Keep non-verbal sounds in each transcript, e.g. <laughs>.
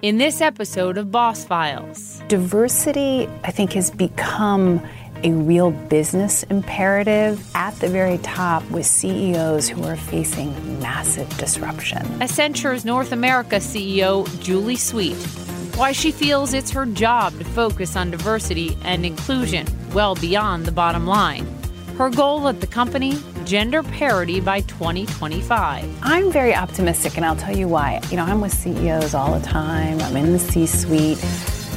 In this episode of Boss Files, diversity, I think, has become a real business imperative at the very top with CEOs who are facing massive disruption. Accenture's North America CEO, Julie Sweet, why she feels it's her job to focus on diversity and inclusion well beyond the bottom line. Her goal at the company gender parity by 2025. I'm very optimistic, and I'll tell you why. You know, I'm with CEOs all the time, I'm in the C suite.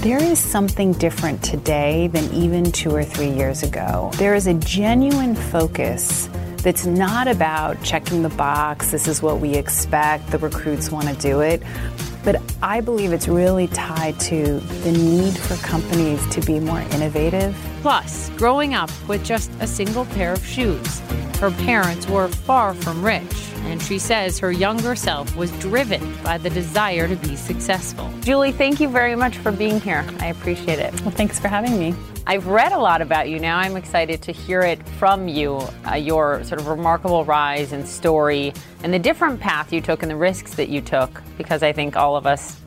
There is something different today than even two or three years ago. There is a genuine focus that's not about checking the box, this is what we expect, the recruits want to do it. But I believe it's really tied to the need for companies to be more innovative. Plus, growing up with just a single pair of shoes, her parents were far from rich, and she says her younger self was driven by the desire to be successful. Julie, thank you very much for being here. I appreciate it. Well, thanks for having me. I've read a lot about you now. I'm excited to hear it from you, uh, your sort of remarkable rise and story, and the different path you took and the risks that you took, because I think all of us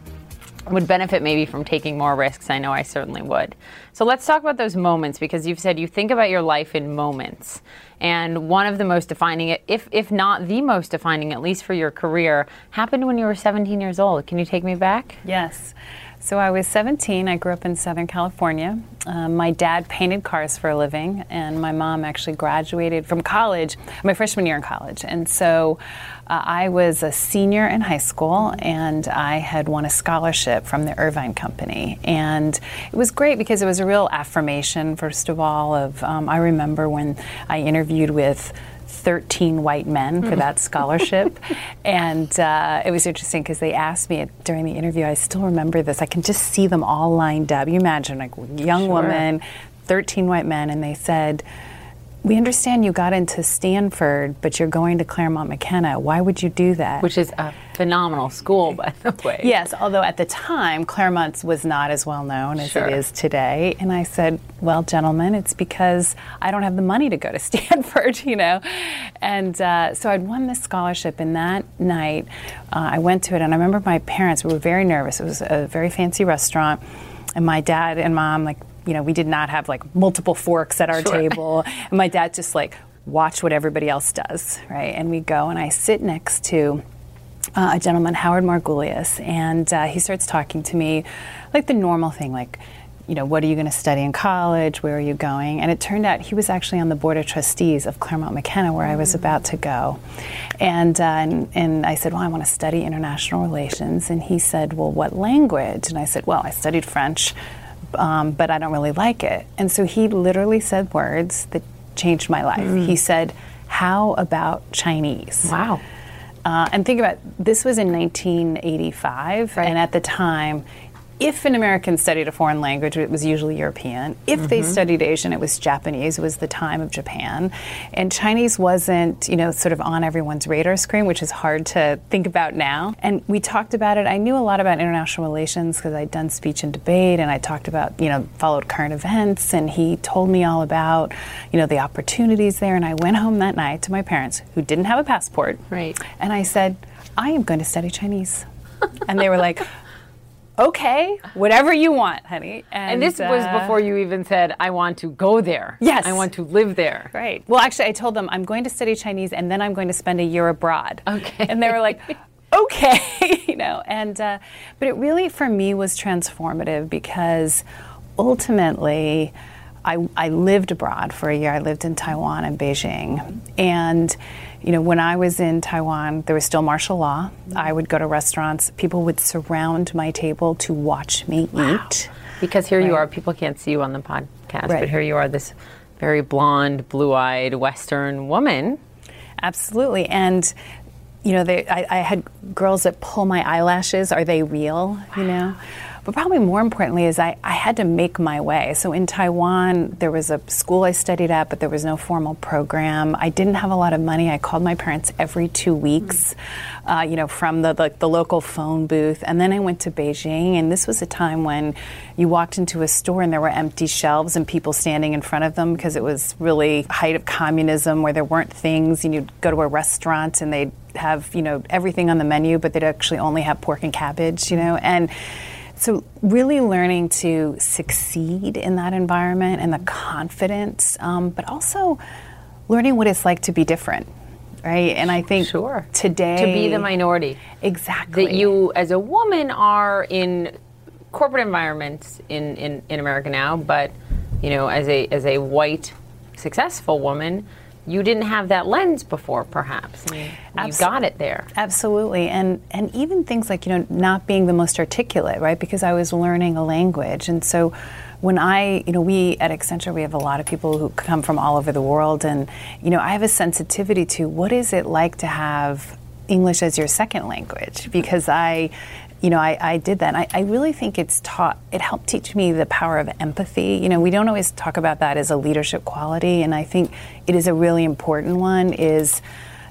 would benefit maybe from taking more risks. I know I certainly would. So let's talk about those moments because you've said you think about your life in moments. And one of the most defining, if, if not the most defining, at least for your career, happened when you were 17 years old. Can you take me back? Yes. So I was 17. I grew up in Southern California. Um, my dad painted cars for a living, and my mom actually graduated from college, my freshman year in college. And so uh, I was a senior in high school, and I had won a scholarship from the Irvine Company. And it was great because it was a real affirmation, first of all, of um, I remember when I interviewed with 13 white men for that <laughs> scholarship. and uh, it was interesting because they asked me during the interview, I still remember this, I can just see them all lined up. You imagine, like, young sure. woman, 13 white men, and they said, we understand you got into Stanford, but you're going to Claremont McKenna. Why would you do that? Which is a phenomenal school, by the <laughs> way. Yes, although at the time, Claremont's was not as well known as sure. it is today. And I said, well, gentlemen, it's because I don't have the money to go to <laughs> Stanford, you know. And uh, so I'd won this scholarship, and that night uh, I went to it, and I remember my parents were very nervous. It was a very fancy restaurant. And my dad and mom, like, you know, we did not have like multiple forks at our sure. table. <laughs> And my dad just like watch what everybody else does, right? And we go, and I sit next to uh, a gentleman, Howard Margulius, and uh, he starts talking to me like the normal thing, like, you know, what are you going to study in college? Where are you going? And it turned out he was actually on the board of trustees of Claremont McKenna, where I was mm. about to go. And, uh, and, and I said, Well, I want to study international relations. And he said, Well, what language? And I said, Well, I studied French um, but I don't really like it. And so he literally said words that changed my life. Mm. He said, How about Chinese? Wow. Uh, and think about this was in 1985, right. and at the time, if an American studied a foreign language, it was usually European. If mm-hmm. they studied Asian, it was Japanese. It was the time of Japan, and Chinese wasn't, you know, sort of on everyone's radar screen, which is hard to think about now. And we talked about it. I knew a lot about international relations because I'd done speech and debate, and I talked about, you know, followed current events. And he told me all about, you know, the opportunities there. And I went home that night to my parents, who didn't have a passport, right? And I said, I am going to study Chinese. and they were like, okay, whatever you want, honey. And, and this uh, was before you even said, I want to go there. Yes. I want to live there. Right. Well, actually, I told them I'm going to study Chinese and then I'm going to spend a year abroad. Okay. And they were like, <laughs> okay, <laughs> you know. And uh, but it really for me was transformative because ultimately. I, I lived abroad for a year. I lived in Taiwan and Beijing. And you know, when I was in Taiwan, there was still martial law. I would go to restaurants. People would surround my table to watch me wow. eat. Because here right. you are, people can't see you on the podcast, right. but here you are, this very blonde, blue eyed Western woman. Absolutely. And, you know, they, I, I, had girls that pull my eyelashes. Are they real? Wow. You know? But probably more importantly is I, I had to make my way. So in Taiwan, there was a school I studied at, but there was no formal program. I didn't have a lot of money. I called my parents every two weeks, mm-hmm. uh, you know, from the, the, the local phone booth. And then I went to Beijing, and this was a time when you walked into a store and there were empty shelves and people standing in front of them because it was really height of communism where there weren't things. And you'd go to a restaurant and they'd have, you know, everything on the menu, but they'd actually only have pork and cabbage, you know, and so really learning to succeed in that environment and the confidence, um, but also learning what it's like to be different. Right, and I think sure. today to be the minority, exactly that you as a woman are in corporate environments in, in, in America now, but you know, as a as a white successful woman, you didn't have that lens before, perhaps. I mean, you got it there. Absolutely, and and even things like you know not being the most articulate, right? Because I was learning a language, and so when I, you know, we at Accenture, we have a lot of people who come from all over the world, and you know, I have a sensitivity to what is it like to have English as your second language because I you know, I, I did that. I, I, really think it's taught, it helped teach me the power of empathy. You know, we don't always talk about that as a leadership quality, and I think it is a really important one is,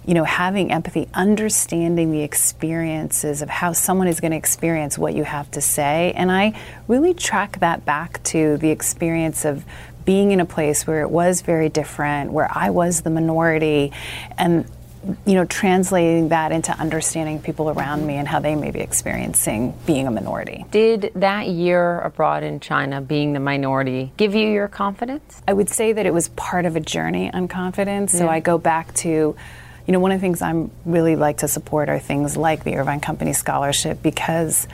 you know, having empathy, understanding the experiences of how someone is going to experience what you have to say. And I really track that back to the experience of being in a place where it was very different, where I was the minority, and you know, translating that into understanding people around me and how they may be experiencing being a minority. Did that year abroad in China, being the minority, give you your confidence? I would say that it was part of a journey on confidence. Yeah. So I go back to, you know, one of the things I'm really like to support are things like the Irvine Company Scholarship because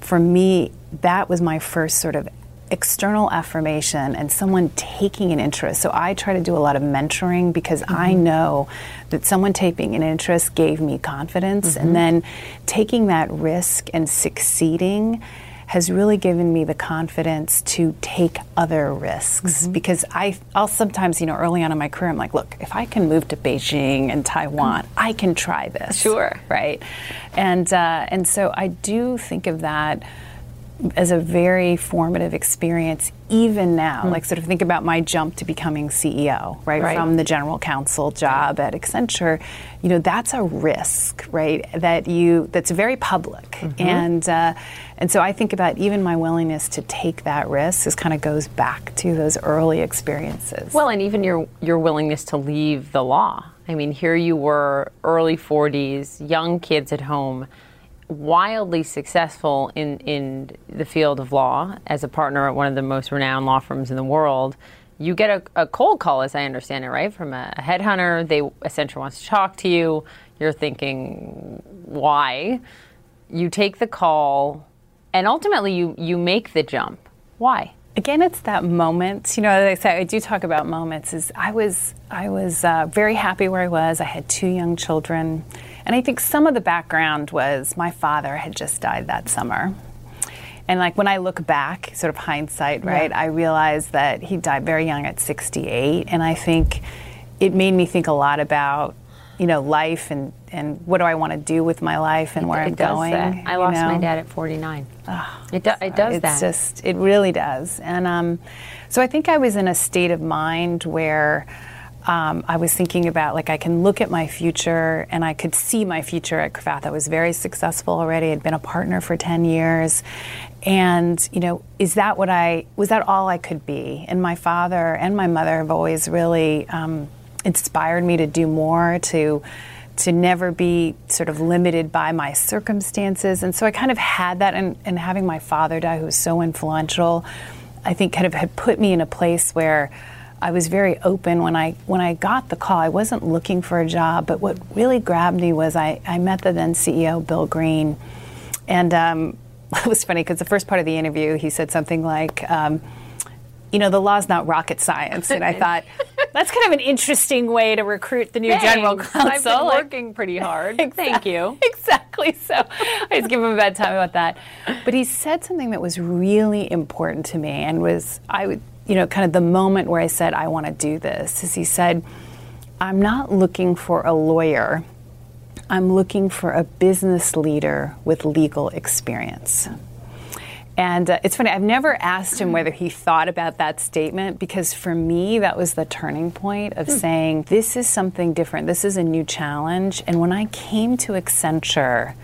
for me, that was my first sort of external affirmation and someone taking an interest. So I try to do a lot of mentoring because mm-hmm. I know that someone taking an interest gave me confidence. Mm-hmm. And then taking that risk and succeeding has really given me the confidence to take other risks mm-hmm. because I, I'll sometimes, you know, early on in my career, I'm like, look, if I can move to Beijing and Taiwan, I can try this. Sure. Right. And, uh, and so I do think of that as a very formative experience even now mm. like sort of think about my jump to becoming ceo right, right, from the general counsel job at accenture. You know that's a risk right that you that's very public. Mm-hmm. and uh, and so i think about even my willingness to take that risk this kind of goes back to those early experiences. Well and even your your willingness to leave the law. I mean here you were early 40s young kids at home wildly successful in, in the field of law as a partner at one of the most renowned law firms in the world. You get a, a cold call, as I understand it, right? From a, a headhunter. They essentially wants to talk to you. You're thinking, why? You take the call, and ultimately you, you make the jump. Why? Again, it's that moment. You know, as I say, I do talk about moments. Is I was I was uh, very happy where I was. I had two young children and I think some of the background was my father had just died that summer. And like when I look back, sort of hindsight, right, yeah. I realized that he died very young at 68. And I think it made me think a lot about, you know, life and, and what do I want to do with my life and it, where I'm going. That. I lost know? my dad at 49. Oh, it, do, it does it's that. just, it really does. And um, so I think I was in a state of mind where um, I was thinking about like I can look at my future and I could see my future at Cravath. I was very successful already. I'd been a partner for 10 years. And, you know, is that what I, was that all I could be? And my father and my mother have always really um, inspired me to do more, to, to never be sort of limited by my circumstances. And so I kind of had that, and, and having my father die, who was so influential, I think kind of had put me in a place where I was very open when I when I got the call. I wasn't looking for a job, but what really grabbed me was I, I met the then CEO Bill Green, and um, <laughs> it was funny because the first part of the interview he said something like. Um, you know, the law's not rocket science. And I <laughs> thought, that's kind of an interesting way to recruit the new Thanks. general counsel. I've been working pretty hard. <laughs> exactly, Thank you. Exactly. So I just give him a bad time about that. But he said something that was really important to me and was, I would, you know, kind of the moment where I said, I want to do this, is he said, I'm not looking for a lawyer. I'm looking for a business leader with legal experience. And uh, it's funny, I've never asked him whether he thought about that statement because for me, that was the turning point of mm. saying, this is something different. This is a new challenge. And when I came to Accenture,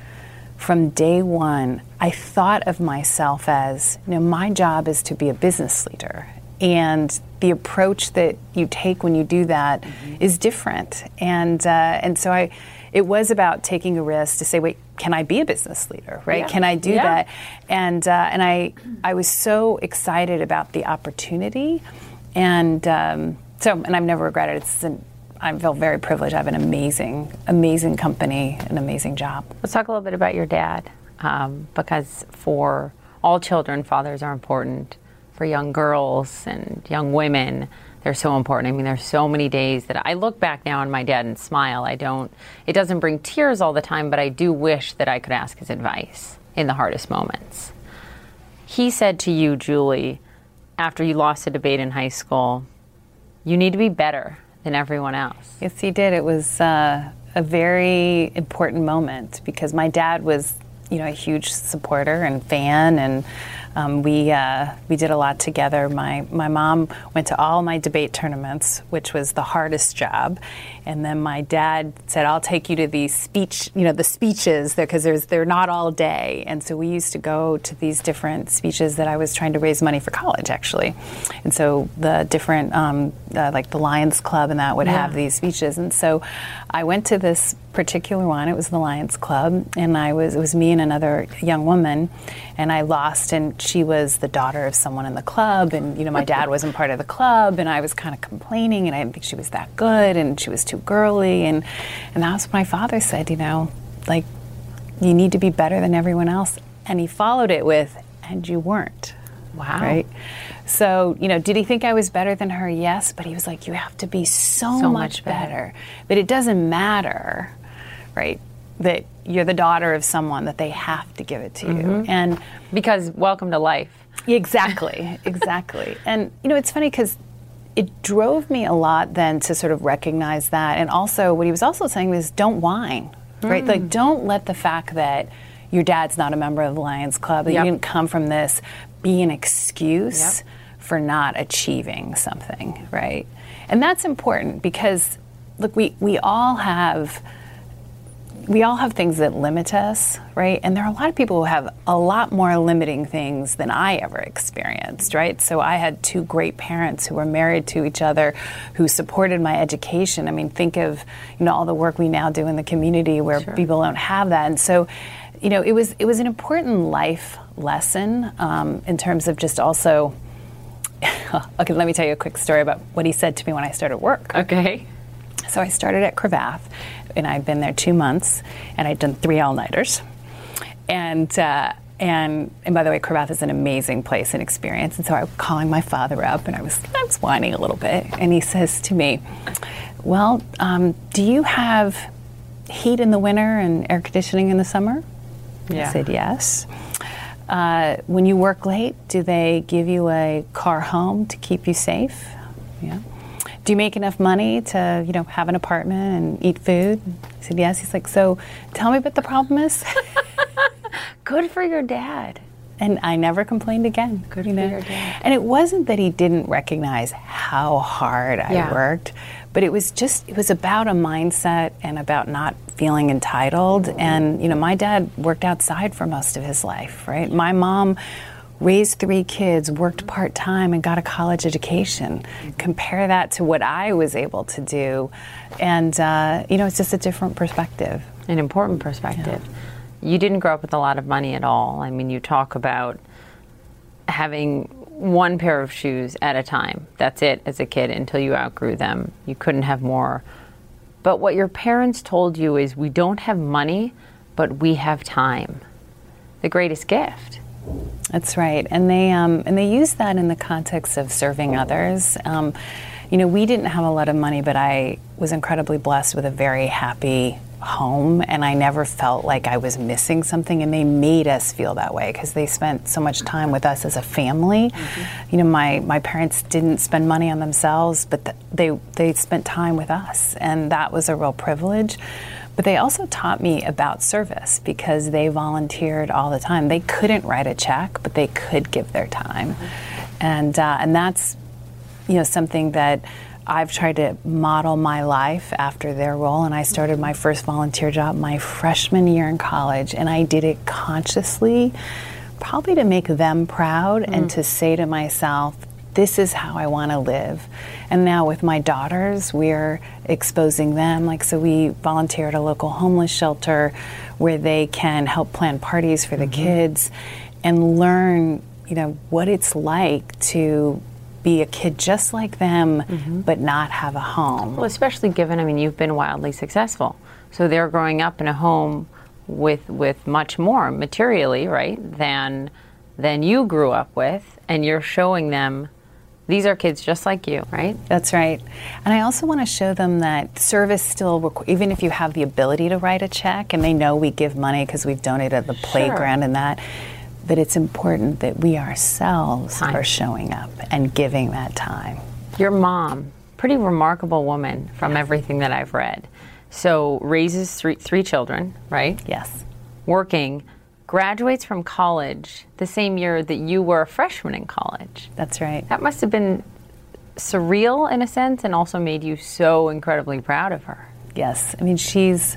from day one, I thought of myself as, you know, my job is to be a business leader. And the approach that you take when you do that mm-hmm. is different. And, uh, and so I, it was about taking a risk to say, wait, can I be a business leader, right? Yeah. Can I do yeah. that? And uh, and I I was so excited about the opportunity, and um, so and I've never regretted it. It's an, I feel very privileged. I have an amazing, amazing company, an amazing job. Let's talk a little bit about your dad, um, because for all children, fathers are important. For young girls and young women, they're so important. I mean, there's so many days that I look back now on my dad and smile. I don't, it doesn't bring tears all the time, but I do wish that I could ask his advice in the hardest moments. He said to you, Julie, after you lost a debate in high school, you need to be better than everyone else. Yes, he did. It was uh, a very important moment because my dad was, you know, a huge supporter and fan and um, we uh, we did a lot together. My my mom went to all my debate tournaments, which was the hardest job, and then my dad said, "I'll take you to these speech, you know, the speeches because there's they're not all day." And so we used to go to these different speeches that I was trying to raise money for college, actually. And so the different um, uh, like the Lions Club and that would yeah. have these speeches, and so I went to this particular one. It was the Lions Club, and I was it was me and another young woman, and I lost. And she was the daughter of someone in the club, and you know my dad wasn't part of the club, and I was kind of complaining, and I didn't think she was that good, and she was too girly, and and that's what my father said. You know, like you need to be better than everyone else, and he followed it with, and you weren't. Wow. Right. So, you know, did he think I was better than her? Yes, but he was like, you have to be so, so much, much better. better. But it doesn't matter right? That you're the daughter of someone that they have to give it to mm-hmm. you. And because welcome to life. Exactly, exactly. <laughs> and you know, it's funny because it drove me a lot then to sort of recognize that. And also, what he was also saying was don't whine, right? Mm. Like, don't let the fact that your dad's not a member of the Lions Club, that yep. you didn't come from this, be an excuse yep. for not achieving something, right? And that's important because, look, we, we all have we all have things that limit us, right? And there are a lot of people who have a lot more limiting things than I ever experienced, right? So I had two great parents who were married to each other, who supported my education. I mean, think of you know all the work we now do in the community where sure. people don't have that, and so you know it was it was an important life lesson um, in terms of just also. <laughs> okay, let me tell you a quick story about what he said to me when I started work. Okay. So I started at Cravath, and I'd been there two months, and I'd done three all nighters. And uh, and and by the way, Cravath is an amazing place and experience. And so I was calling my father up, and I was I was whining a little bit, and he says to me, "Well, um, do you have heat in the winter and air conditioning in the summer?" Yeah. I said yes. Uh, when you work late, do they give you a car home to keep you safe? Yeah do you make enough money to, you know, have an apartment and eat food? I said, yes. He's like, so tell me what the problem is. <laughs> Good for your dad. And I never complained again. Good you know? for your dad. And it wasn't that he didn't recognize how hard I yeah. worked, but it was just, it was about a mindset and about not feeling entitled. And, you know, my dad worked outside for most of his life, right? My mom raised three kids, worked part time, and got a college education. Compare that to what I was able to do, and uh, you know, it's just a different perspective. An important perspective. Yeah. You didn't grow up with a lot of money at all. I mean, you talk about having one pair of shoes at a time. That's it as a kid until you outgrew them. You couldn't have more. But what your parents told you is we don't have money, but we have time. The greatest gift. That's right, and they um, and they use that in the context of serving others. Um, you know, we didn't have a lot of money, but I was incredibly blessed with a very happy home, and I never felt like I was missing something. And they made us feel that way because they spent so much time with us as a family. Mm-hmm. You know, my my parents didn't spend money on themselves, but th- they they spent time with us, and that was a real privilege. But they also taught me about service because they volunteered all the time. They couldn't write a check, but they could give their time. Mm-hmm. And, uh, and that's you know, something that I've tried to model my life after their role, and I started my first volunteer job my freshman year in college, and I did it consciously, probably to make them proud mm. and to say to myself, this is how I want to live. And now with my daughters, we're exposing them. Like, so we volunteer at a local homeless shelter where they can help plan parties for the mm-hmm. kids and learn, you know, what it's like to be a kid just like them, mm-hmm. but not have a home. Well, especially given, I mean, you've been wildly successful. So they're growing up in a home with with much more materially, right, than than you grew up with, and you're showing them these are kids just like you, right? That's right. And I also want to show them that service still, even if you have the ability to write a check, and they know we give money because we've donated the sure. playground and that but it's important that we ourselves time. are showing up and giving that time. Your mom, pretty remarkable woman from everything that I've read. So raises three, three children, right? Yes. Working, graduates from college the same year that you were a freshman in college. That's right. That must have been surreal in a sense and also made you so incredibly proud of her. Yes. I mean, she's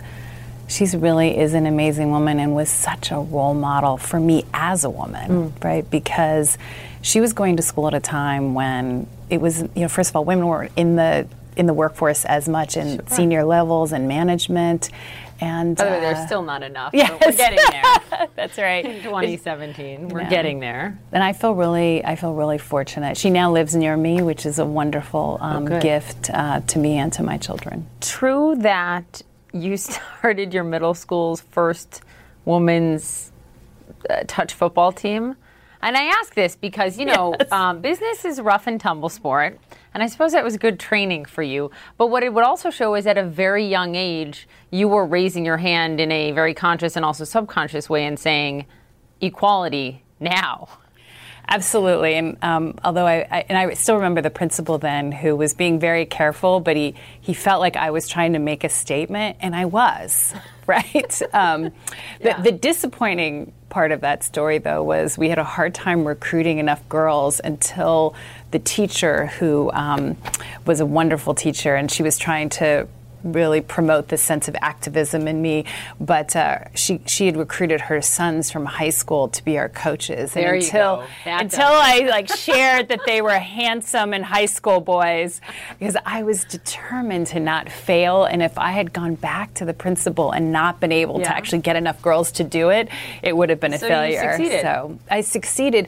she's really is an amazing woman and was such a role model for me as a woman, mm. right? Because she was going to school at a time when it was, you know, first of all, women weren't in the in the workforce as much in sure. senior levels and management. And uh, there's still not enough. <laughs> Yes. we're getting there. <laughs> That's right. In 2017, we're getting there. And I feel really, I feel really fortunate. She now lives near me, which is a wonderful um, oh, gift uh, to me and to my children. True that you <laughs> started your middle school's first women's uh, touch football team. And I ask this because, you know, yes. um, business is rough and tumble sport. And I suppose that was good training for you. But what it would also show is at a very young age, you were raising your hand in a very conscious and also subconscious way and saying, equality now. Absolutely, and um, although I, I, and I still remember the principal then who was being very careful, but he he felt like I was trying to make a statement, and I was, <laughs> right? um, yeah. the, the disappointing part of that story, though, was we had a hard time recruiting enough girls until the teacher, who um, was a wonderful teacher, and she was trying to really promote this sense of activism in me. But uh, she she had recruited her sons from high school to be our coaches. And there until, until I like shared that they were handsome and high school boys, because I was determined to not fail. And if I had gone back to the principal and not been able yeah. to actually get enough girls to do it, it would have been a so failure. So I succeeded.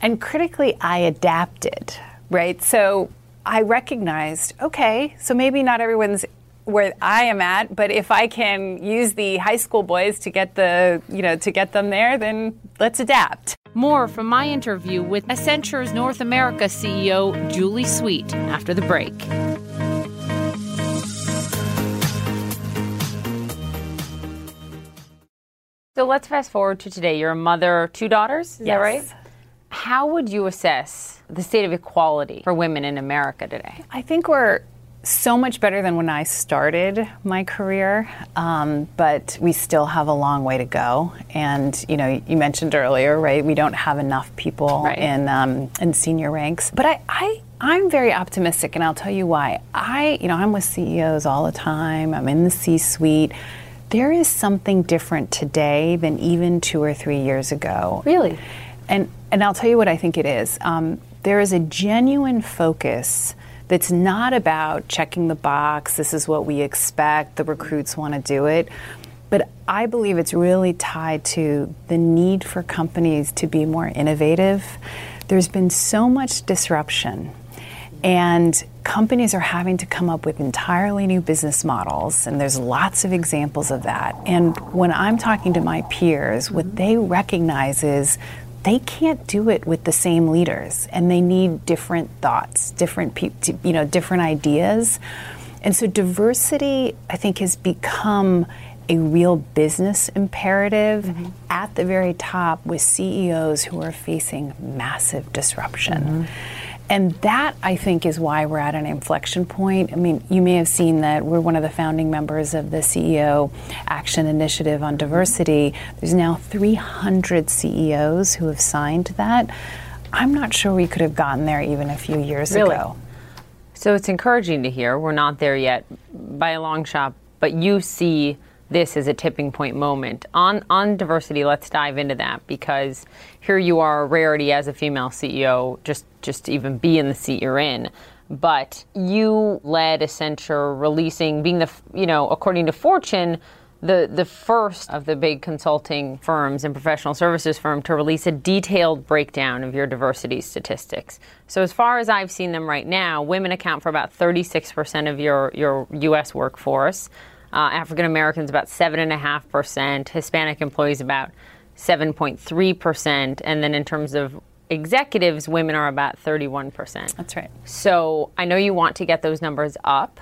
And critically, I adapted, right? So I recognized, okay, so maybe not everyone's where I am at, but if I can use the high school boys to get the, you know, to get them there, then let's adapt. More from my interview with Accenture's North America CEO Julie Sweet after the break. So let's fast forward to today. You're a mother, two daughters, is yes. that right? How would you assess the state of equality for women in America today? I think we're so much better than when I started my career, um, but we still have a long way to go. And you know, you mentioned earlier, right? We don't have enough people right. in um, in senior ranks. But I, I I'm very optimistic, and I'll tell you why. I, you know, I'm with CEOs all the time. I'm in the C-suite. There is something different today than even two or three years ago. Really? And and I'll tell you what I think it is. Um, there is a genuine focus that's not about checking the box, this is what we expect, the recruits want to do it. But I believe it's really tied to the need for companies to be more innovative. There's been so much disruption, and companies are having to come up with entirely new business models, and there's lots of examples of that. And when I'm talking to my peers, what they recognize is they can't do it with the same leaders and they need different thoughts different you know different ideas and so diversity i think has become a real business imperative mm-hmm. at the very top with CEOs who are facing massive disruption. Mm-hmm. And that I think is why we're at an inflection point. I mean, you may have seen that we're one of the founding members of the CEO Action Initiative on Diversity. There's now 300 CEOs who have signed that. I'm not sure we could have gotten there even a few years really? ago. So it's encouraging to hear. We're not there yet by a long shot, but you see this is a tipping point moment. On on diversity, let's dive into that because here you are a rarity as a female CEO, just just to even be in the seat you're in. But you led Accenture releasing, being the you know, according to Fortune, the, the first of the big consulting firms and professional services firm to release a detailed breakdown of your diversity statistics. So, as far as I've seen them right now, women account for about 36% of your, your U.S. workforce, uh, African Americans about 7.5%, Hispanic employees about 7.3%, and then in terms of executives, women are about 31%. That's right. So, I know you want to get those numbers up.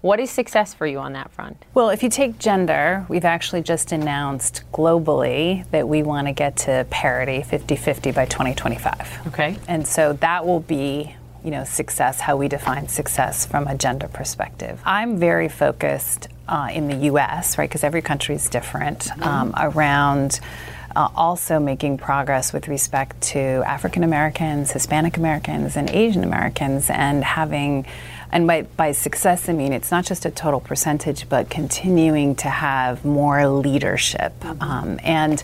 What is success for you on that front? Well, if you take gender, we've actually just announced globally that we want to get to parity 50 50 by 2025. Okay. And so that will be you know success how we define success from a gender perspective i'm very focused uh, in the us right because every country is different mm-hmm. um, around uh, also making progress with respect to african americans hispanic americans and asian americans and having and by, by success, I mean it's not just a total percentage, but continuing to have more leadership. Mm-hmm. Um, and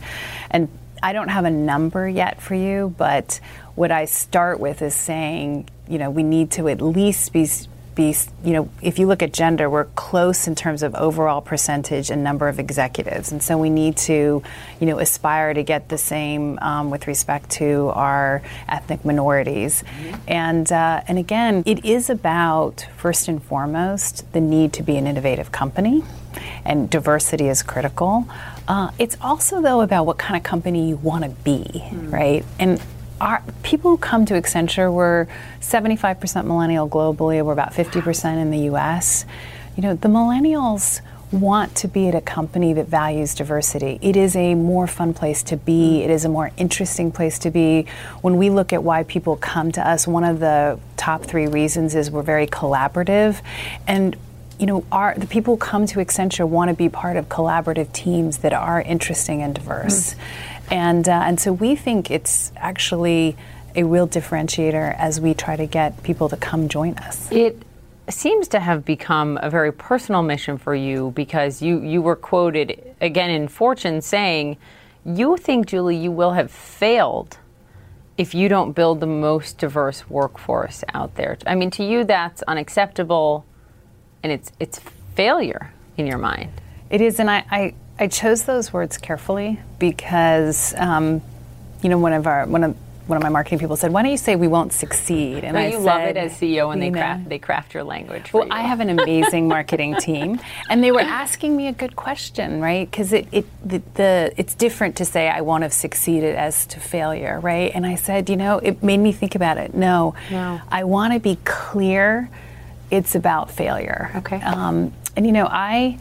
and I don't have a number yet for you, but what I start with is saying, you know, we need to at least be be, you know, if you look at gender, we're close in terms of overall percentage and number of executives. And so we need to, you know, aspire to get the same um, with respect to our ethnic minorities. Mm-hmm. And, uh, and again, it is about, first and foremost, the need to be an innovative company, and diversity is critical. Uh, it's also, though, about what kind of company you want to be, mm-hmm. right? And our people who come to Accenture were 75% millennial globally. We're about 50% in the U.S. You know, the millennials want to be at a company that values diversity. It is a more fun place to be. It is a more interesting place to be. When we look at why people come to us, one of the top three reasons is we're very collaborative. And you know, our, the people who come to Accenture want to be part of collaborative teams that are interesting and diverse. Mm. And, uh, and so we think it's actually a real differentiator as we try to get people to come join us. It seems to have become a very personal mission for you because you, you were quoted again in Fortune saying, You think, Julie, you will have failed if you don't build the most diverse workforce out there. I mean, to you, that's unacceptable and it's, it's failure in your mind. It is, and I, I, I chose those words carefully because, um, you know, one of our one of one of my marketing people said, "Why don't you say we won't succeed?" And I you said, love it as CEO when they craft they craft your language. well, you. I have an amazing marketing <laughs> team, and they were asking me a good question, right? Because it, it the, the, it's different to say I won't have succeeded as to failure, right? And I said, you know, it made me think about it. No, no. I want to be clear. It's about failure. Okay. Um, and you know, I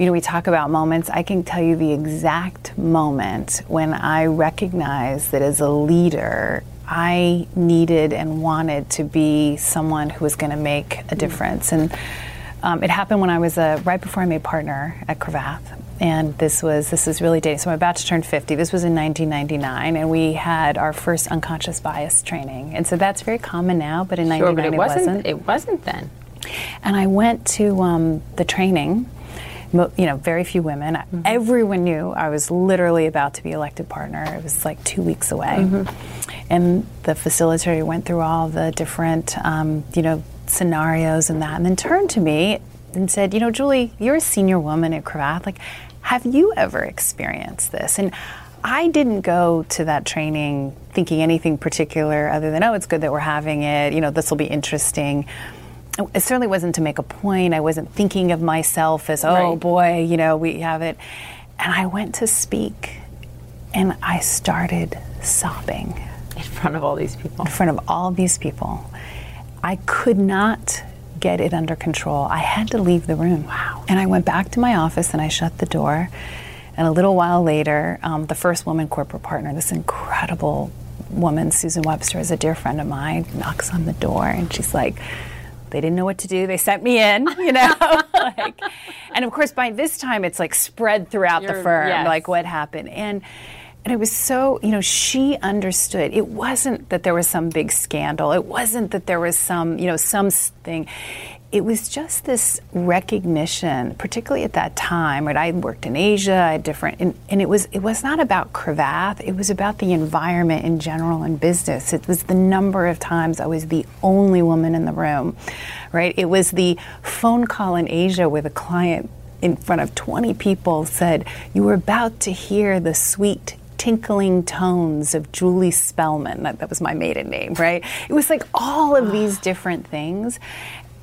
you know, we talk about moments. I can tell you the exact moment when I recognized that as a leader, I needed and wanted to be someone who was going to make a difference. And um, it happened when I was a, right before I made partner at Cravath. And this was this is really dating. So I'm about to turn 50. This was in 1999, and we had our first unconscious bias training. And so that's very common now, but in sure, 99 but it, it wasn't, wasn't. It wasn't then. And I went to um, the training you know, very few women. Mm-hmm. Everyone knew I was literally about to be elected partner. It was like two weeks away. Mm-hmm. And the facilitator went through all the different, um, you know, scenarios and that, and then turned to me and said, you know, Julie, you're a senior woman at Cravath. Like, have you ever experienced this? And I didn't go to that training thinking anything particular other than, oh, it's good that we're having it. You know, this will be interesting it certainly wasn't to make a point. I wasn't thinking of myself as, oh right. boy, you know, we have it. And I went to speak and I started sobbing. In front of all these people? In front of all these people. I could not get it under control. I had to leave the room. Wow. And I went back to my office and I shut the door. And a little while later, um, the first woman corporate partner, this incredible woman, Susan Webster, is a dear friend of mine, knocks on the door and she's like, they didn't know what to do. They sent me in, <laughs> you know. <laughs> like, and of course, by this time, it's like spread throughout You're, the firm, yes. like what happened. And and it was so, you know, she understood. It wasn't that there was some big scandal. It wasn't that there was some, you know, something it was just this recognition, particularly at that time. Right, I worked in Asia, I had different, and, and, it was it was not about Cravath. It was about the environment in general in business. It was the number of times I was the only woman in the room. Right, it was the phone call in Asia with a client in front of 20 people said, "You were about to hear the sweet." Tinkling tones of Julie Spellman. That, that was my maiden name, right? It was like all of these different things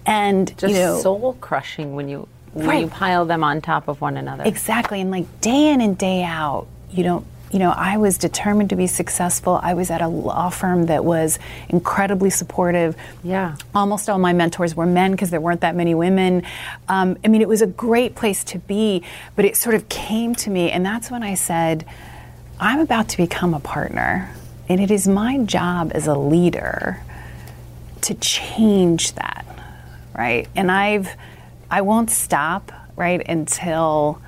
and just you know, soul crushing when you when right. you pile them on top of one another. Exactly, and like day in and day out, you don't. You know, I was determined to be successful. I was at a law firm that was incredibly supportive. Yeah. Almost all my mentors were men because there weren't that many women. Um, I mean, it was a great place to be, but it sort of came to me, and that's when I said, I'm about to become a partner, and it is my job as a leader to change that right? And I've I won't stop, right, until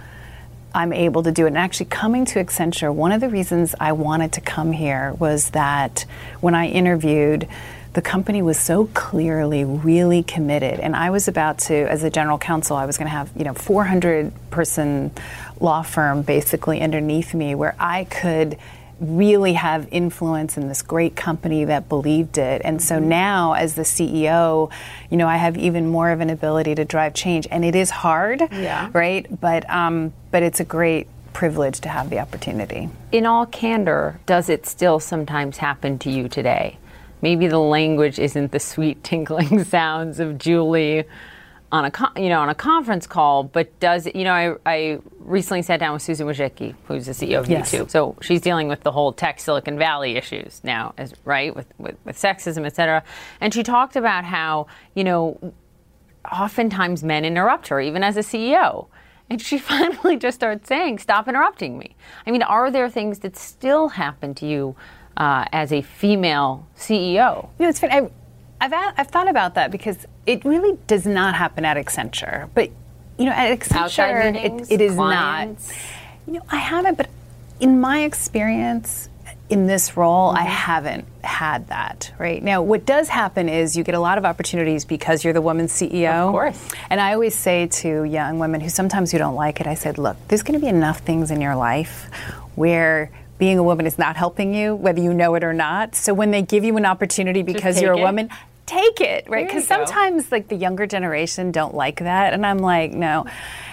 I'm able to do it. And actually, coming to Accenture, one of the reasons I wanted to come here was that when I interviewed, the company was so clearly really committed. And I was about to, as a general counsel, I was going to have, you know, 400 person law firm basically underneath me where I could really have influence in this great company that believed it. And so mm-hmm. now, as the CEO, you know, I have even more of an ability to drive change. And it is hard, yeah. right? But um, but it's a great privilege to have the opportunity. In all candor, does it still sometimes happen to you today? Maybe the language isn't the sweet <laughs> tinkling sounds of Julie on a you know on a conference call, but does you know I, I recently sat down with Susan Wojcicki, who's the CEO of yes. YouTube. So she's dealing with the whole tech Silicon Valley issues now, as right with, with, with sexism, et cetera. And she talked about how you know oftentimes men interrupt her, even as a CEO. And she <laughs> finally just starts saying, "Stop interrupting me." I mean, are there things that still happen to you uh, as a female CEO? You know, it's funny. I've, I've thought about that because it really does not happen at Accenture. But, you know, at Accenture, meetings, it, it is clients. not. You know, I haven't, but in my experience, in this role, mm-hmm. I haven't had that, right? Now, what does happen is you get a lot of opportunities because you're the woman CEO. Of course. And I always say to young women who sometimes you don't like it, I said, look, there's going to be enough things in your life where being a woman is not helping you, whether you know it or not. So when they give you an opportunity because you're a it. woman, take it, right? Because sometimes like the younger generation don't like that, and I'm like, no.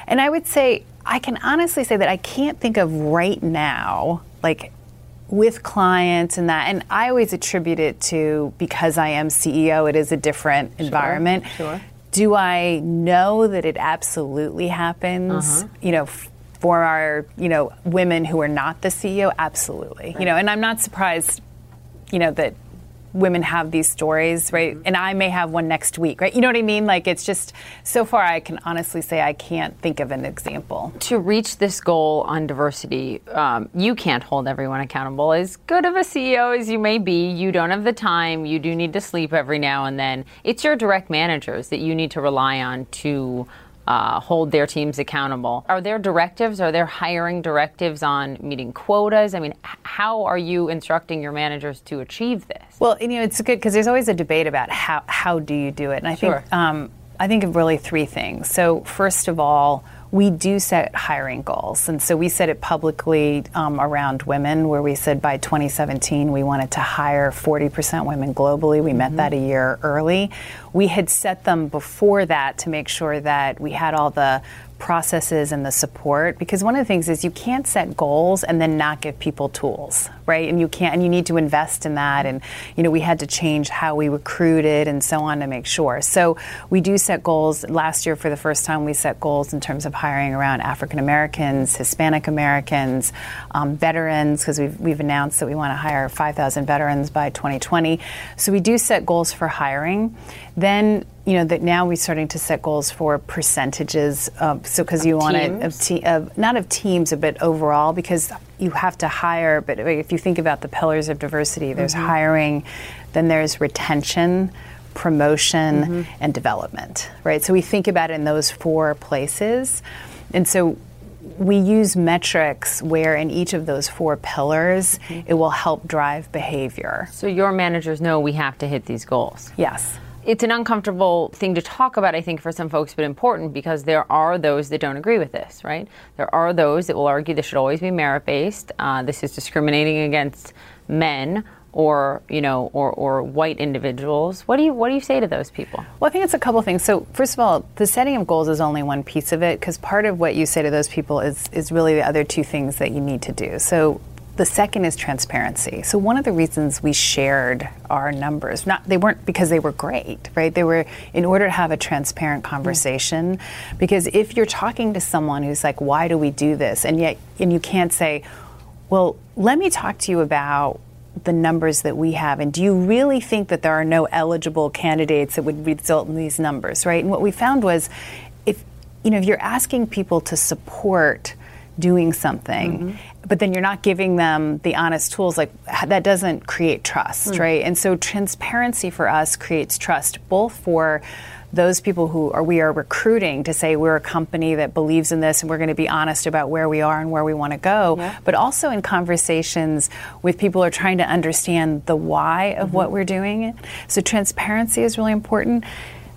And I would say I can honestly say that I can't think of right now, like with clients and that, and I always attribute it to because I am CEO, it is a different sure, environment. Sure. Do I know that it absolutely happens? Uh-huh. You know. for our, you know, women who are not the CEO, absolutely. Right. You know, and I'm not surprised, you know, that women have these stories, right? Mm-hmm. And I may have one next week, right? You know what I mean? Like it's just so far I can honestly say I can't think of an example. To reach this goal on diversity, um, you can't hold everyone accountable. As good of a CEO as you may be, you don't have the time. You do need to sleep every now and then. It's your direct managers that you need to rely on to uh, hold their teams accountable. Are there directives? Are there hiring directives on meeting quotas? I mean, how are you instructing your managers to achieve this? Well, you know, it's good because there's always a debate about how how do you do it, and I sure. think um, I think of really three things. So first of all we do set hiring goals. And so we said it publicly um, around women, where we said by 2017 we wanted to hire 40% women globally. We mm-hmm. met that a year early. We had set them before that to make sure that we had all the processes and the support because one of the things is you can't set goals and then not give people tools right? And you can't and you need to invest in that. And you know we had to change how we recruited and so on to make sure. So we do set goals. Last year for the first time we set goals in terms of hiring around african americans hispanic americans um, veterans because we've, we've announced that we want to hire 5000 veterans by 2020 so we do set goals for hiring. Then you know that now we're starting to set goals for percentages. Of, so because you want to of te- of, not of teams, but overall because you have to hire. But if you think about the pillars of diversity, there's mm-hmm. hiring, then there's retention, promotion, mm-hmm. and development. Right. So we think about it in those four places, and so we use metrics where in each of those four pillars mm-hmm. it will help drive behavior. So your managers know we have to hit these goals. Yes it's an uncomfortable thing to talk about, I think, for some folks, but important because there are those that don't agree with this, right? There are those that will argue this should always be merit based. Uh, this is discriminating against men or you know or, or white individuals what do you what do you say to those people well i think it's a couple things so first of all the setting of goals is only one piece of it because part of what you say to those people is is really the other two things that you need to do so the second is transparency. So one of the reasons we shared our numbers, not they weren't because they were great, right? They were in order to have a transparent conversation. Mm. Because if you're talking to someone who's like, "Why do we do this?" and yet and you can't say, "Well, let me talk to you about the numbers that we have and do you really think that there are no eligible candidates that would result in these numbers right and what we found was if you know if you're asking people to support doing something mm-hmm. but then you're not giving them the honest tools like that doesn't create trust mm. right and so transparency for us creates trust both for those people who are we are recruiting to say we're a company that believes in this and we're going to be honest about where we are and where we want to go yeah. but also in conversations with people who are trying to understand the why of mm-hmm. what we're doing so transparency is really important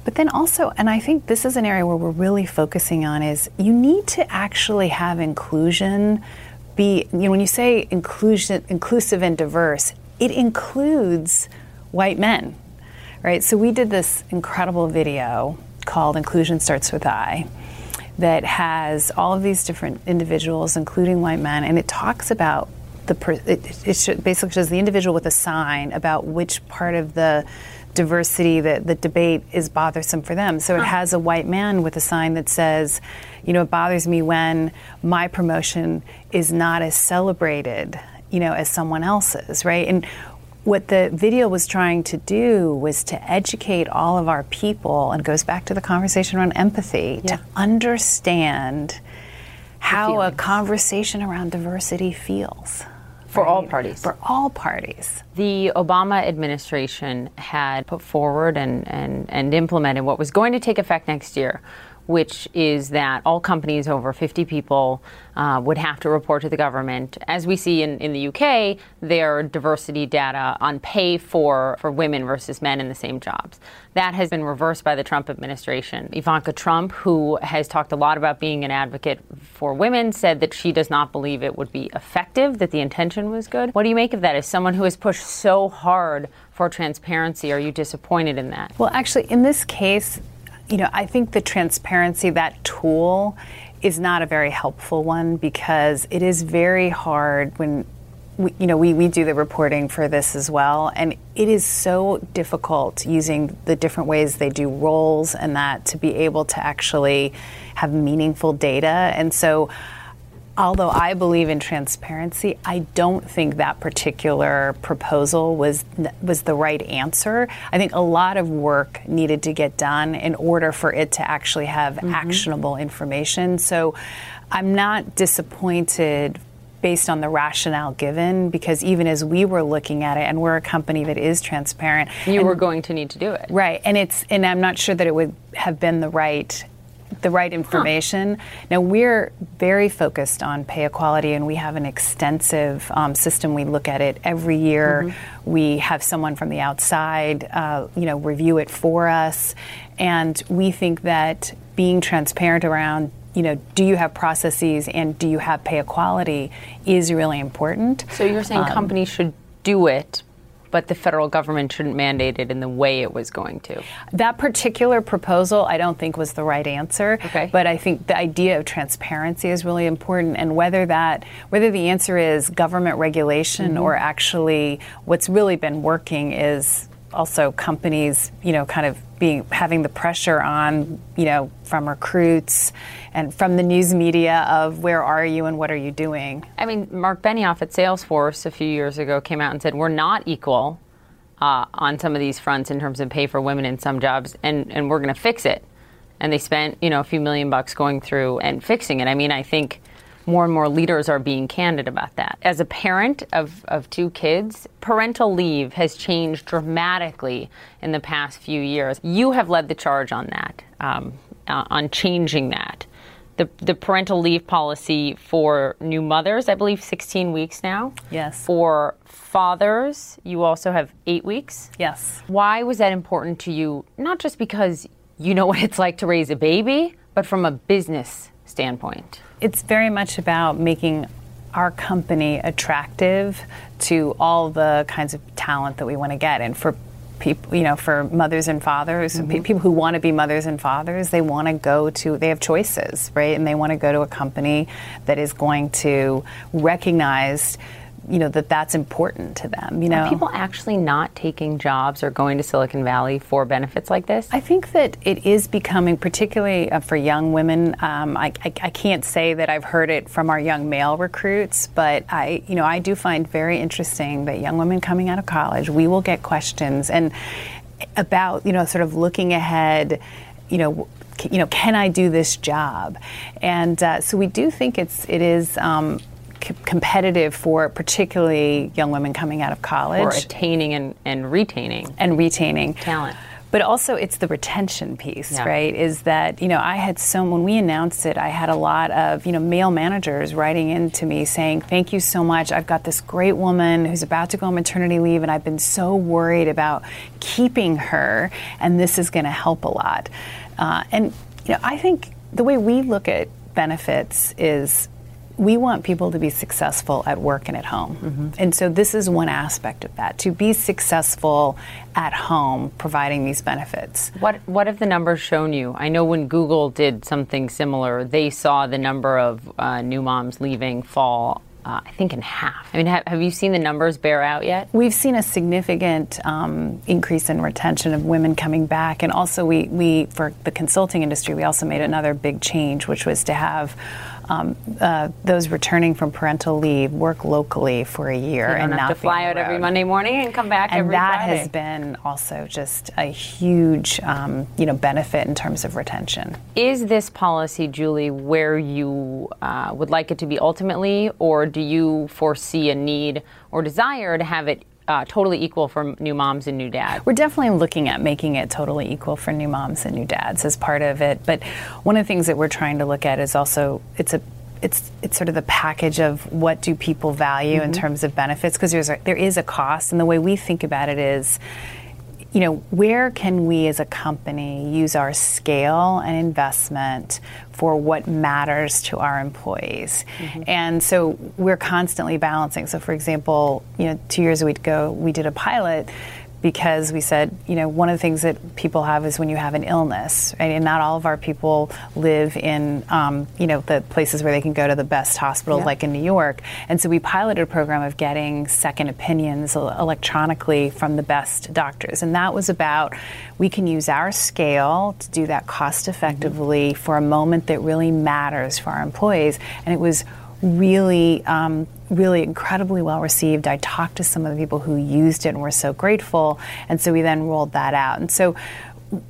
but then also, and I think this is an area where we're really focusing on is you need to actually have inclusion be, you know, when you say inclusion, inclusive and diverse, it includes white men, right? So we did this incredible video called Inclusion Starts With I that has all of these different individuals, including white men, and it talks about the, it, it basically shows the individual with a sign about which part of the diversity, that the debate is bothersome for them. So it uh-huh. has a white man with a sign that says, you know, it bothers me when my promotion is not as celebrated, you know, as someone else's, right? And what the video was trying to do was to educate all of our people, and goes back to the conversation around empathy, yeah. to understand how a conversation around diversity feels. For right? all parties. For all parties. The Obama administration had put forward and, and, and implemented what was going to take effect next year, which is that all companies over 50 people uh, would have to report to the government. As we see in, in the UK, their diversity data on pay for, for women versus men in the same jobs. That has been reversed by the Trump administration. Ivanka Trump, who has talked a lot about being an advocate for women, said that she does not believe it would be effective, that the intention was good. What do you make of that? As someone who has pushed so hard for transparency, are you disappointed in that? Well, actually, in this case, you know, I think the transparency, that tool, is not a very helpful one because it is very hard when we, you know we, we do the reporting for this as well. And it is so difficult using the different ways they do roles and that to be able to actually have meaningful data. And so although I believe in transparency, I don't think that particular proposal was was the right answer. I think a lot of work needed to get done in order for it to actually have mm-hmm. actionable information. So I'm not disappointed based on the rationale given because even as we were looking at it and we're a company that is transparent you and, were going to need to do it right and it's and i'm not sure that it would have been the right the right information. Huh. Now, we're very focused on pay equality, and we have an extensive um, system. We look at it every year. Mm-hmm. We have someone from the outside, uh, you know, review it for us, and we think that being transparent around you know, do you have processes and do you have pay equality is really important. So you're saying um, companies should do it, but the federal government shouldn't mandate it in the way it was going to. That particular proposal, I don't think was the right answer. Okay. But I think the idea of transparency is really important, and whether that whether the answer is government regulation mm-hmm. or actually what's really been working is also companies, you know, kind of being having the pressure on, you know, from recruits and from the news media of where are you and what are you doing. I mean, Mark Benioff at Salesforce a few years ago came out and said we're not equal uh, on some of these fronts in terms of pay for women in some jobs, and, and we're going to fix it. And they spent, you know, a few million bucks going through and fixing it. I mean, I think more and more leaders are being candid about that. As a parent of, of two kids, parental leave has changed dramatically in the past few years. You have led the charge on that, um, uh, on changing that. The, the parental leave policy for new mothers, I believe 16 weeks now. Yes. For fathers, you also have eight weeks. Yes. Why was that important to you? Not just because you know what it's like to raise a baby, but from a business standpoint. It's very much about making our company attractive to all the kinds of talent that we want to get. And for people, you know, for mothers and fathers, mm-hmm. people who want to be mothers and fathers, they want to go to, they have choices, right? And they want to go to a company that is going to recognize you know that that's important to them you know Are people actually not taking jobs or going to silicon valley for benefits like this i think that it is becoming particularly uh, for young women um, I, I, I, can't say that i've heard it from our young male recruits but i you know i do find very interesting that young women coming out of college we will get questions and about you know sort of looking ahead you know you know, can I do this job? And uh, so we do think it's it is um, c- competitive for particularly young women coming out of college. Or attaining and, and retaining. And retaining. Talent. But also, it's the retention piece, Yeah. right? Is that, you know, I had so, when we announced it, I had a lot of, you know, male managers writing into me saying, thank you so much. I've got this great woman who's about to go on maternity leave, and I've been so worried about keeping her, and this is going to help a lot. Uh, and, you know, I think the way we look at benefits is we want people to be successful at work and at home. And so this is one aspect of that to be successful at home providing these benefits. What what have the numbers shown you? I know when Google did something similar, they saw the number of uh, new moms leaving fall. Uh, I think in half. I mean, have, have you seen the numbers bear out yet? We've seen a significant um, increase in retention of women coming back, and also we, we for the consulting industry, we also made another big change, which was to have um, uh, those returning from parental leave work locally for a year and not to fly out every. Monday morning and come back and that Friday. has been also just a huge um, you know benefit in terms of retention. Is this policy, Julie, where you uh, would like it to be ultimately, or do you foresee a need or desire to have it uh, totally equal for new moms and new dads? We're definitely looking at making it totally equal for new moms and new dads as part of it. But one of the things that we're trying to look at is also it's a it's it's sort of the package of what do people value in terms of benefits because there's a, there is a cost and the way we think about it is you know, where can we as a company use our scale and investment for what matters to our employees? Mm-hmm. And so we're constantly balancing. So, for example, you know, two years ago, we did a pilot because we said, you know, one of the things that people have is when you have an illness, right? and not all of our people live in, um, you know, the places where they can go to the best hospitals, Yeah. like in New York. And so we piloted a program of getting second opinions electronically from the best doctors, and that was about we can use our scale to do that cost effectively for a moment that really matters for our employees, and it was really, um, really incredibly well received. I talked to some of the people who used it and were so grateful, and so we then rolled that out. And so,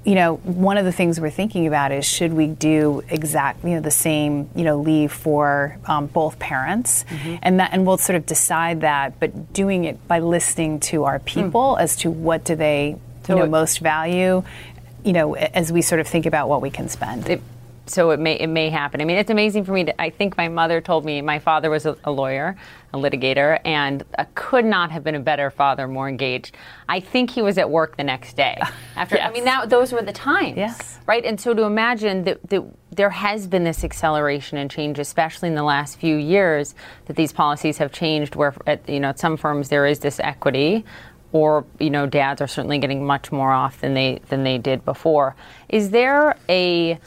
you know, one of the things we're thinking about is should we do exact, you know, the same, you know, leave for um, both parents, and that, and we'll sort of decide that, but doing it by listening to our people as to what do they, So you know, it- most value. You know, as we sort of think about what we can spend. it, so it may it may happen. I mean, it's amazing for me. To, I think my mother told me my father was a, a lawyer, a litigator, and uh, could not have been a better father, more engaged. I think he was at work the next day. <laughs> After I mean, that those were the times, Yes. right? And so to imagine that, that there has been this acceleration and change, especially in the last few years, that these policies have changed. Where at you know at some firms there is this equity. Or you know, dads are certainly getting much more off than they than they did before. Is there a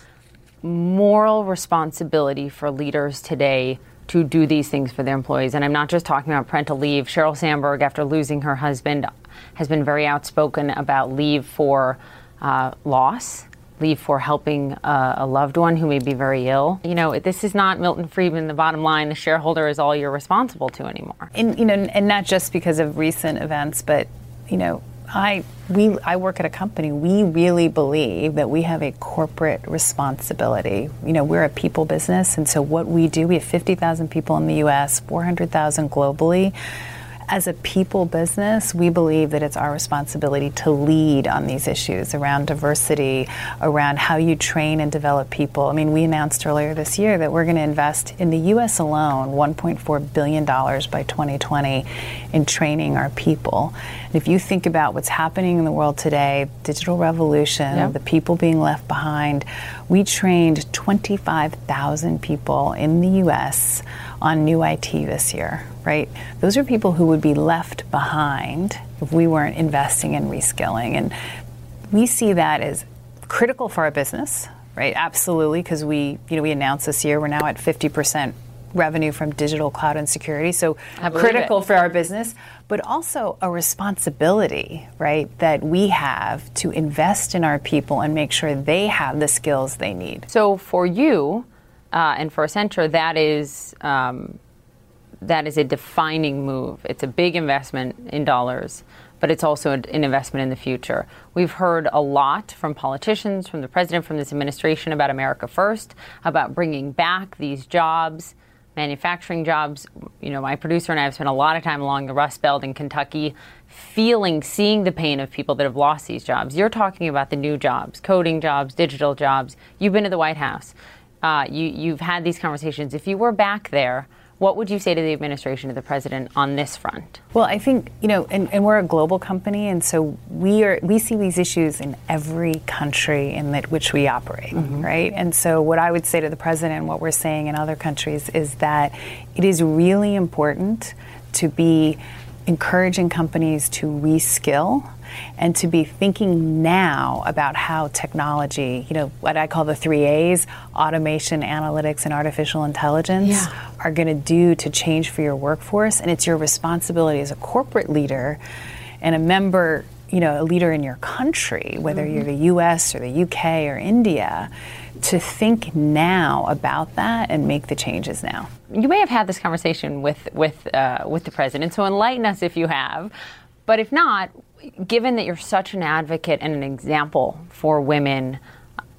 moral responsibility for leaders today to do these things for their employees. And I'm not just talking about parental leave. Sheryl Sandberg, after losing her husband, has been very outspoken about leave for uh, loss. Leave for helping uh, a loved one who may be very ill. You know, this is not Milton Friedman. The bottom line: the shareholder is all you're responsible to anymore. and you know, and not just because of recent events, but you know, I we I work at a company. We really believe that we have a corporate responsibility. You know, we're a people business, and so what we do, we have 50,000 people in the U.S., 400,000 globally as a people business, we believe that it's our responsibility to lead on these issues around diversity, around how you train and develop people. I mean, we announced earlier this year that we're going to invest in the U.S. alone $1.4 billion by 2020 in training our people. And if you think about what's happening in the world today, digital revolution, yep. the people being left behind, we trained 25,000 people in the U.S. on new IT this year right? Those are people who would be left behind if we weren't investing in reskilling. And we see that as critical for our business, right? Absolutely, because we, you know, we announced this year we're now at 50% revenue from digital cloud and security. So critical it. for our business, but also a responsibility, right, that we have to invest in our people and make sure they have the skills they need. So for you uh, and for Accenture, that is um, that is a defining move. It's a big investment in dollars, but it's also an investment in the future. We've heard a lot from politicians, from the president, from this administration about America First, about bringing back these jobs, manufacturing jobs. You know, my producer and I have spent a lot of time along the Rust Belt in Kentucky, feeling, seeing the pain of people that have lost these jobs. You're talking about the new jobs, coding jobs, digital jobs. You've been to the White House. Uh, you, you've had these conversations. If you were back there, what would you say to the administration, to the president on this front? Well, I think you know, and, and, we're a global company, and so we are we see these issues in every country in that which we operate, mm-hmm. right? And so, what I would say to the president, and what we're saying in other countries, is that it is really important to be encouraging companies to reskill and to be thinking now about how technology, you know, what I call the three A's automation, analytics, and artificial intelligence yeah. are going to do to change for your workforce. And it's your responsibility as a corporate leader and a member, you know, a leader in your country, whether mm-hmm. you're the US or the UK or India, to think now about that and make the changes now. You may have had this conversation with with uh, with the president, so enlighten us if you have. But if not, given that you're such an advocate and an example for women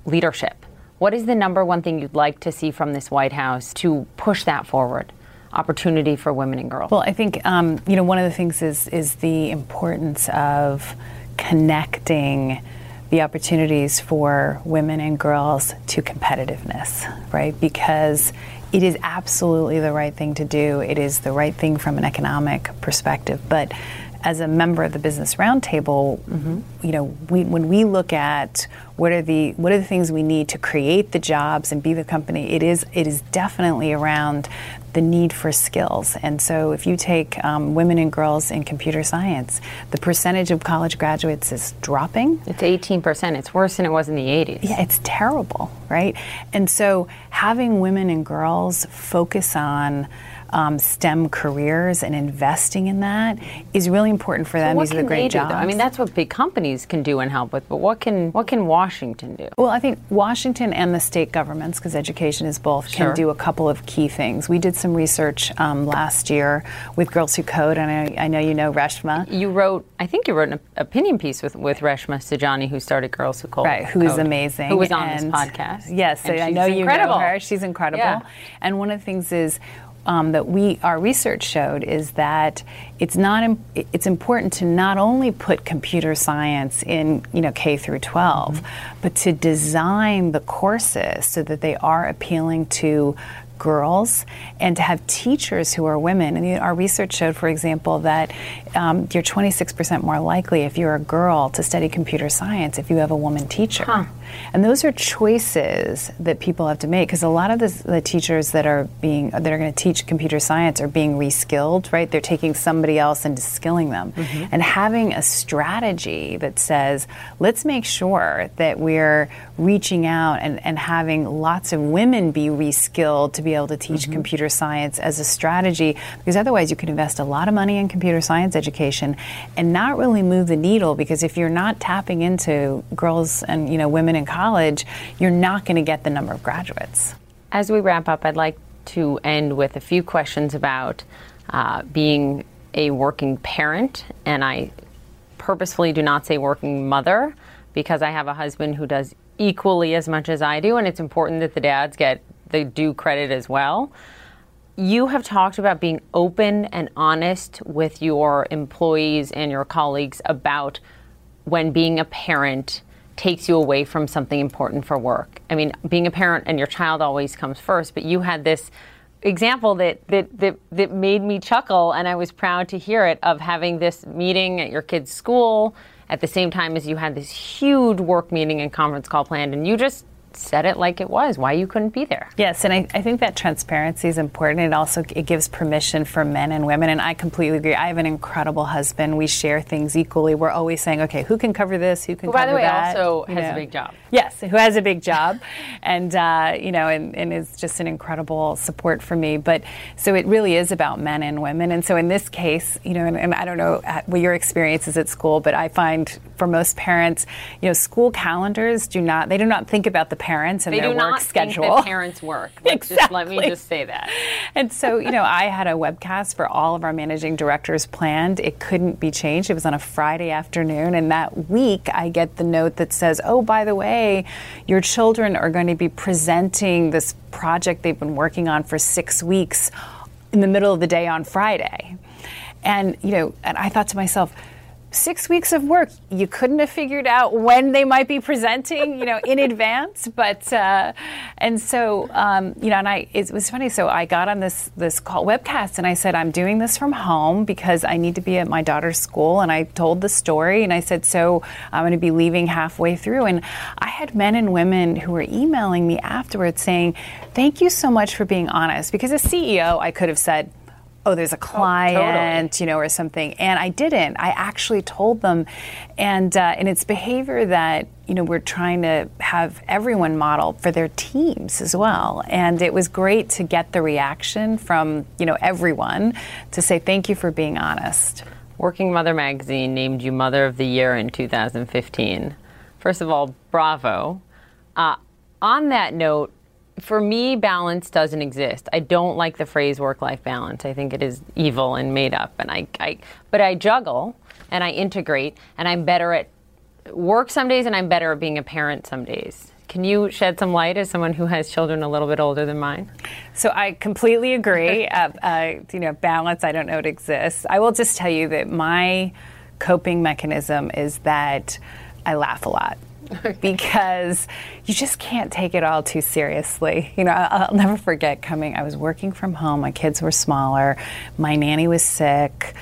leadership, what is the number one thing you'd like to see from this White House to push that forward? Opportunity for women and girls. Well, I think um, you know one of the things is is the importance of connecting the opportunities for women and girls to competitiveness, right? Because it is absolutely the right thing to do. It is the right thing from an economic perspective, but as a member of the Business Roundtable, mm-hmm. you know, we, when we look at what are the what are the things we need to create the jobs and be the company, it is it is definitely around the need for skills. And so, if you take um, women and girls in computer science, the percentage of college graduates is dropping. It's 18%. It's worse than it was in the 80s. Yeah, it's terrible, right? And so, having women and girls focus on um, STEM careers and investing in that is really important for them. So These are the great jobs. I mean, that's what big companies can do and help with. But what can what can Washington do? Well, I think Washington and the state governments, because education is both, sure. can do a couple of key things. We did some research um, last year with Girls Who Code, and I, I, know you know Reshma. You wrote, I think you wrote an opinion piece with with Reshma Saujani, who started Girls Who Code. Right, who is amazing, who was on and, this podcast. Yes, I know you incredible. know her. She's incredible. Yeah. And one of the things is um, that we our research showed is that it's not it's important to not only put computer science in you know K through 12 mm-hmm. but to design the courses so that they are appealing to girls and to have teachers who are women. And our research showed, for example, that um, you're 26% more likely if you're a girl to study computer science if you have a woman teacher. Huh. And those are choices that people have to make because a lot of the, the, teachers that are being that are going to teach computer science are being reskilled, right? They're taking somebody else and skilling them. Mm-hmm. And having a strategy that says, let's make sure that we're reaching out and, and having lots of women be reskilled to be able to teach mm-hmm. computer science as a strategy because otherwise you can invest a lot of money in computer science education and not really move the needle because if you're not tapping into girls and you know women in college, you're not going to get the number of graduates. As we wrap up, I'd like to end with a few questions about uh, being a working parent and I purposefully do not say working mother because I have a husband who does equally as much as I do, and it's important that the dads get the due credit as well. You have talked about being open and honest with your employees and your colleagues about when being a parent takes you away from something important for work. I mean, being a parent and your child always comes first, but you had this example that, that, that, that made me chuckle, and I was proud to hear it of having this meeting at your kid's school at the same time as you had this huge work meeting and conference call planned, and you just said it like it was why you couldn't be there. Yes and I, I, think that transparency is important. It also it gives permission for men and women and i completely agree. I have an incredible husband. We share things equally. We're always saying okay who can cover this? Who can cover by the way that? also you has know. a big job. Yes who has a big job. <laughs> And uh, you know and, and is just an incredible support for me. But so it really is about men and women. And so in this case you know and, and i don't know what your experience is at school but i find for most parents you know school calendars do not they do not think about the parents and they their do work not schedule. Parents work. Let's exactly. Just, let me just say that. And so, you know, I had a webcast for all of our managing directors planned. It couldn't be changed. It was on a Friday afternoon, and that week I get the note that says, "Oh, by the way, your children are going to be presenting this project they've been working on for six weeks in the middle of the day on Friday." And you know, and I thought to myself six weeks of work. You couldn't have figured out when they might be presenting, you know, in advance. But uh, and so um, you know, and I it was funny. So I got on this this call webcast and I said I'm doing this from home because I need to be at my daughter's school. And I told the story and I said so I'm going to be leaving halfway through. And I had men and women who were emailing me afterwards saying, "Thank you so much for being honest." Because as CEO, I could have said oh, there's a client, oh, totally. you know, or something. And I didn't. I actually told them, and uh, and it's behavior that you know we're trying to have everyone model for their teams as well. And it was great to get the reaction from you know everyone to say thank you for being honest. Working Mother magazine named you Mother of the Year in 2015. First of all, bravo. Uh, on that note, for me, balance doesn't exist. I don't like the phrase work-life balance. I think it is evil and made up. And I, I, but I juggle and I integrate, and I'm better at work some days, and I'm better at being a parent some days. Can you shed some light as someone who has children a little bit older than mine? So I completely agree. <laughs> uh, uh, you know, balance. I don't know it exists. I will just tell you that my coping mechanism is that I laugh a lot. <laughs> because you just can't take it all too seriously. You know, I'll never forget coming. I was working from home. My kids were smaller. My nanny was sick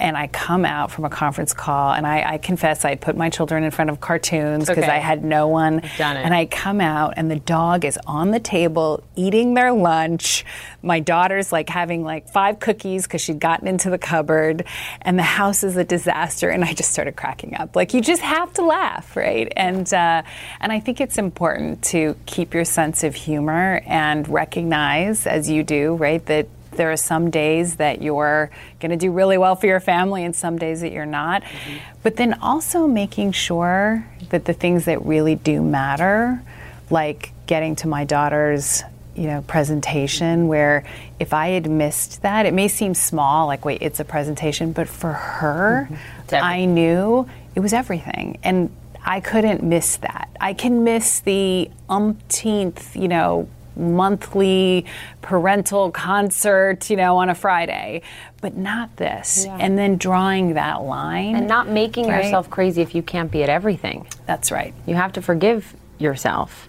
and I come out from a conference call, and I, I confess I'd put my children in front of cartoons because okay. I had no one. And I come out, and the dog is on the table eating their lunch. My daughter's like having like five cookies because she'd gotten into the cupboard, and the house is a disaster. And I just started cracking up. Like you just have to laugh, right? And uh, and I think it's important to keep your sense of humor and recognize, as you do, right, that there are some days that you're going to do really well for your family and some days that you're not. Mm-hmm. But then also making sure that the things that really do matter, like getting to my daughter's you know presentation where if i had missed that it may seem small like wait it's a presentation but for her mm-hmm. i knew it was everything and i couldn't miss that i can miss the umpteenth you know monthly parental concert, you know, on a Friday, but not this. Yeah. And then drawing that line. And not making right? yourself crazy if you can't be at everything. That's right. You have to forgive yourself,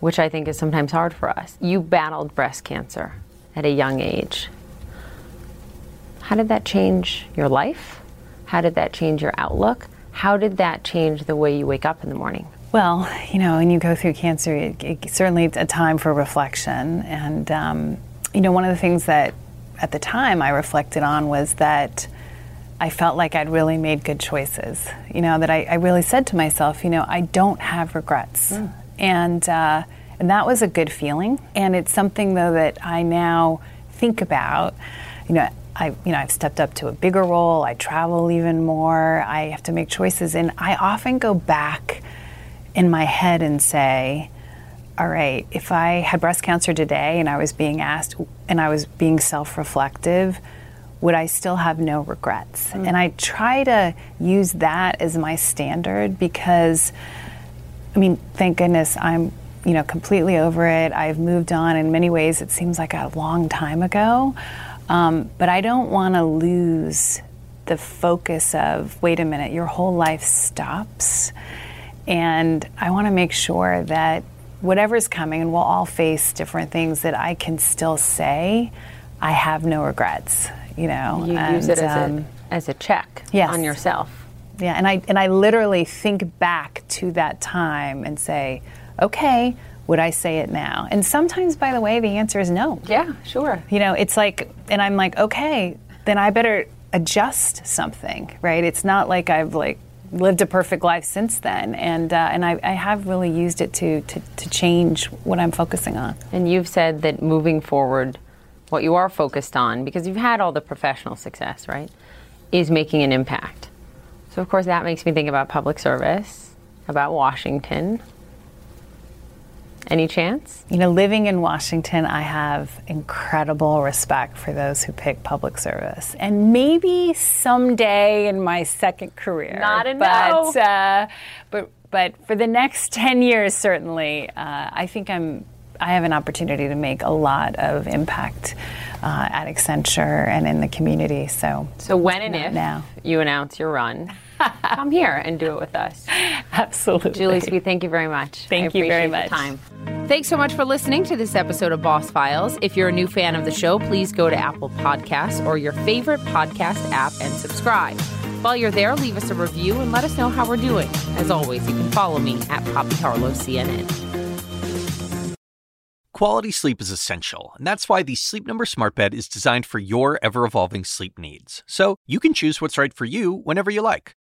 which I think is sometimes hard for us. You battled breast cancer at a young age. How did that change your life? How did that change your outlook? How did that change the way you wake up in the morning? Well, you know, when you go through cancer, it, it certainly a time for reflection. And, um, you know, one of the things that at the time I reflected on was that I felt like I'd really made good choices. You know, that I, I really said to myself, you know, I don't have regrets. Mm. And, uh, and that was a good feeling. And it's something, though, that I now think about. You know, I, you know, I've stepped up to a bigger role. I travel even more. I have to make choices, and I often go back in my head and say, all right, if I had breast cancer today and I was being asked and I was being self reflective, would I still have no regrets? Mm. And I try to use that as my standard because, I mean, thank goodness I'm, you know, completely over it. I've moved on. In many ways, it seems like a long time ago. Um, but I don't want to lose the focus of wait a minute, your whole life stops. And I want to make sure that whatever's coming, and we'll all face different things, that I can still say, I have no regrets. You know, you and, use it as, um, a, as a check yes. on yourself. Yeah, and I and I literally think back to that time and say, okay, would I say it now? And sometimes, by the way, the answer is no. Yeah, sure. You know, it's like, and I'm like, okay, then I better adjust something, right? It's not like I've like lived a perfect life since then, and uh, and I, I, have really used it to, to to change what I'm focusing on. And you've said that moving forward, what you are focused on, because you've had all the professional success, right, is making an impact. So of course that makes me think about public service, about Washington, any chance? You know, living in Washington, I have incredible respect for those who pick public service. And maybe someday in my second career. Not a but, no. Uh, but, but for the next 10 years, certainly, uh, I think I'm I have an opportunity to make a lot of impact uh, at Accenture and in the community. So, so when and if now. you announce your run, <laughs> come here and do it with us. Absolutely. Julie Sweet, thank you very much. Thank you very much. time. Thanks so much for listening to this episode of Boss Files. If you're a new fan of the show, please go to Apple Podcasts or your favorite podcast app and subscribe. While you're there, leave us a review and let us know how we're doing. As always, you can follow me at Poppy Harlow CNN. Quality sleep is essential, and that's why the Sleep Number Smart Bed is designed for your ever evolving sleep needs. So you can choose what's right for you whenever you like.